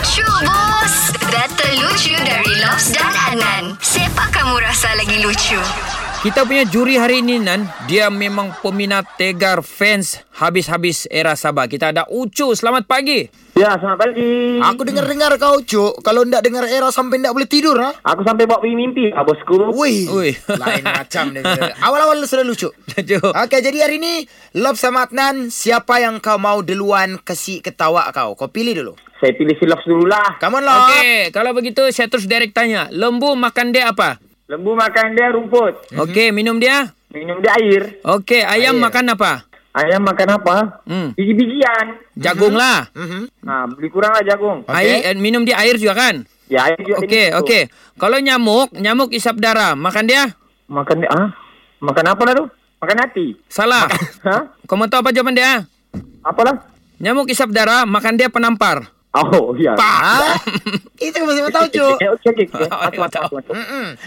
Lucu bos Data lucu dari Lobs dan Anan Siapa kamu rasa lagi lucu? Kita punya juri hari ini Nan Dia memang peminat tegar fans Habis-habis era Sabah Kita ada Ucu Selamat pagi Ya, selamat pagi. Aku dengar-dengar kau, Cuk. Kalau ndak dengar era sampai ndak boleh tidur, ha? Aku sampai bawa pergi mimpi, ah, bosku. Wih, Ui. lain macam dia. Awal-awal sudah lucu. Lucu Okey, jadi hari ni Lob sama Adnan, siapa yang kau mau duluan kasih ketawa kau? Kau pilih dulu. Saya pilih si Loves dulu lah. Come on, Lob. Okey Kalau begitu Saya terus direct tanya Lembu makan dia apa? Lembu makan dia rumput. Okey minum dia Minum dia air. Okey ayam Air. makan apa? Ayam makan apa? Hmm. Biji-bijian. Jagung lah Mhm. Ha, beli kurang lah jagung. Air, eh, minum dia air juga kan? Ya, air juga. Okey, okey. Kalau nyamuk, nyamuk isap darah, makan dia? Makan dia, ah? Makan apa lah tu? Makan hati. Salah. Ha? Kau mau tahu apa jawaban dia? Apalah? Nyamuk isap darah, makan dia penampar. Oh, ya. Ha? Itu masih tahu, Cuk. Okey, okey. Oh, masuk, tahu.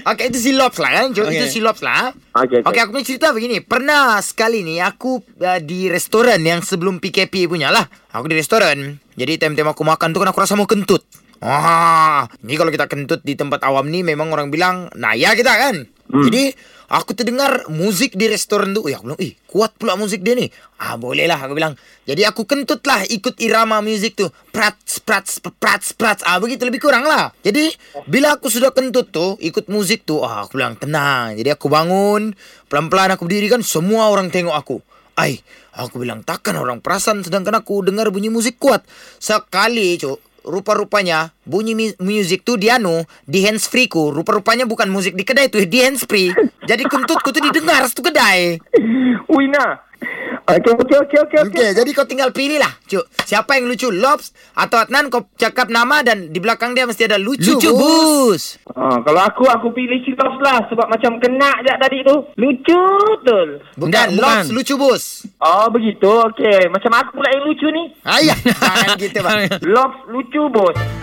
Okey, itu si Lobs lah kan, Cuk. Okey. Itu si Lobs lah. Okey, okey. Okey, aku punya cerita begini. Pernah sekali ni aku uh, di restoran yang sebelum PKP punya lah. Aku di restoran. Jadi time-time aku makan tu kan aku rasa mau kentut. Ah, ni kalau kita kentut di tempat awam ni memang orang bilang naya kita kan. Hmm. Jadi aku terdengar musik di restoran tu. Eh, aku bilang, "Eh, kuat pula musik dia ni." Ah, boleh lah aku bilang. Jadi aku kentut lah ikut irama musik tu. Prat, prat, prat, prat. Ah, begitu lebih kurang lah. Jadi bila aku sudah kentut tu, ikut musik tu, ah, aku bilang tenang. Jadi aku bangun, pelan-pelan aku berdiri kan, semua orang tengok aku. Ai, aku bilang takkan orang perasan sedangkan aku dengar bunyi musik kuat. Sekali, cuk, rupa-rupanya bunyi musik tu di anu di hands free ku rupa-rupanya bukan musik di kedai tu di hands free jadi kentutku tu didengar satu kedai Wina. Okey, okey, okey, okey. Okey, jadi kau tinggal pilih lah, Cuk. Siapa yang lucu, Lobs atau Adnan? Kau cakap nama dan di belakang dia mesti ada lucu, Lucu, bus. bus. Ha, kalau aku, aku pilih si Loves lah. Sebab macam kena je tadi tu. Lucu betul. Bukan, Lobs bukan. lucu, bus. Oh, begitu. Okey. Macam aku pula yang lucu ni. Ayah, jangan gitu, bang. Loves lucu, bos.